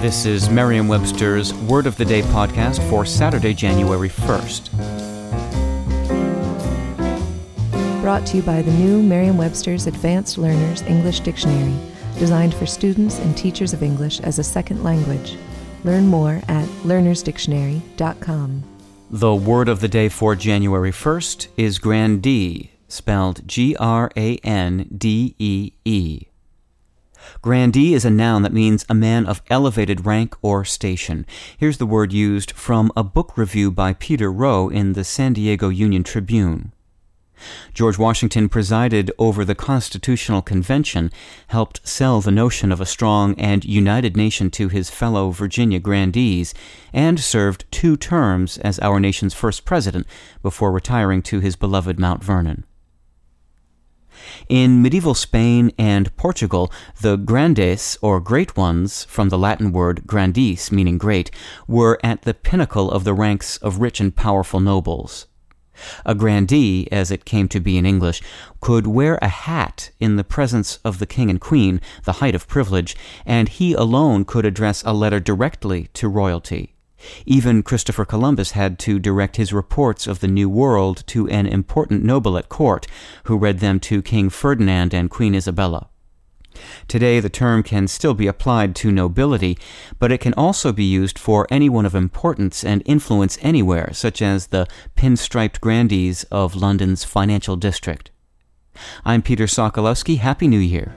This is Merriam Webster's Word of the Day podcast for Saturday, January 1st. Brought to you by the new Merriam Webster's Advanced Learners English Dictionary, designed for students and teachers of English as a second language. Learn more at learnersdictionary.com. The word of the day for January 1st is grandee, spelled G R A N D E E. Grandee is a noun that means a man of elevated rank or station. Here's the word used from a book review by Peter Rowe in the San Diego Union Tribune. George Washington presided over the Constitutional Convention, helped sell the notion of a strong and united nation to his fellow Virginia grandees, and served two terms as our nation's first president before retiring to his beloved Mount Vernon. In medieval Spain and Portugal, the grandes, or great ones, from the Latin word grandis, meaning great, were at the pinnacle of the ranks of rich and powerful nobles. A grandee, as it came to be in English, could wear a hat in the presence of the king and queen, the height of privilege, and he alone could address a letter directly to royalty. Even Christopher Columbus had to direct his reports of the New World to an important noble at court, who read them to King Ferdinand and Queen Isabella. Today, the term can still be applied to nobility, but it can also be used for anyone of importance and influence anywhere, such as the pinstriped grandees of London's financial district. I'm Peter Sokolowski. Happy New Year.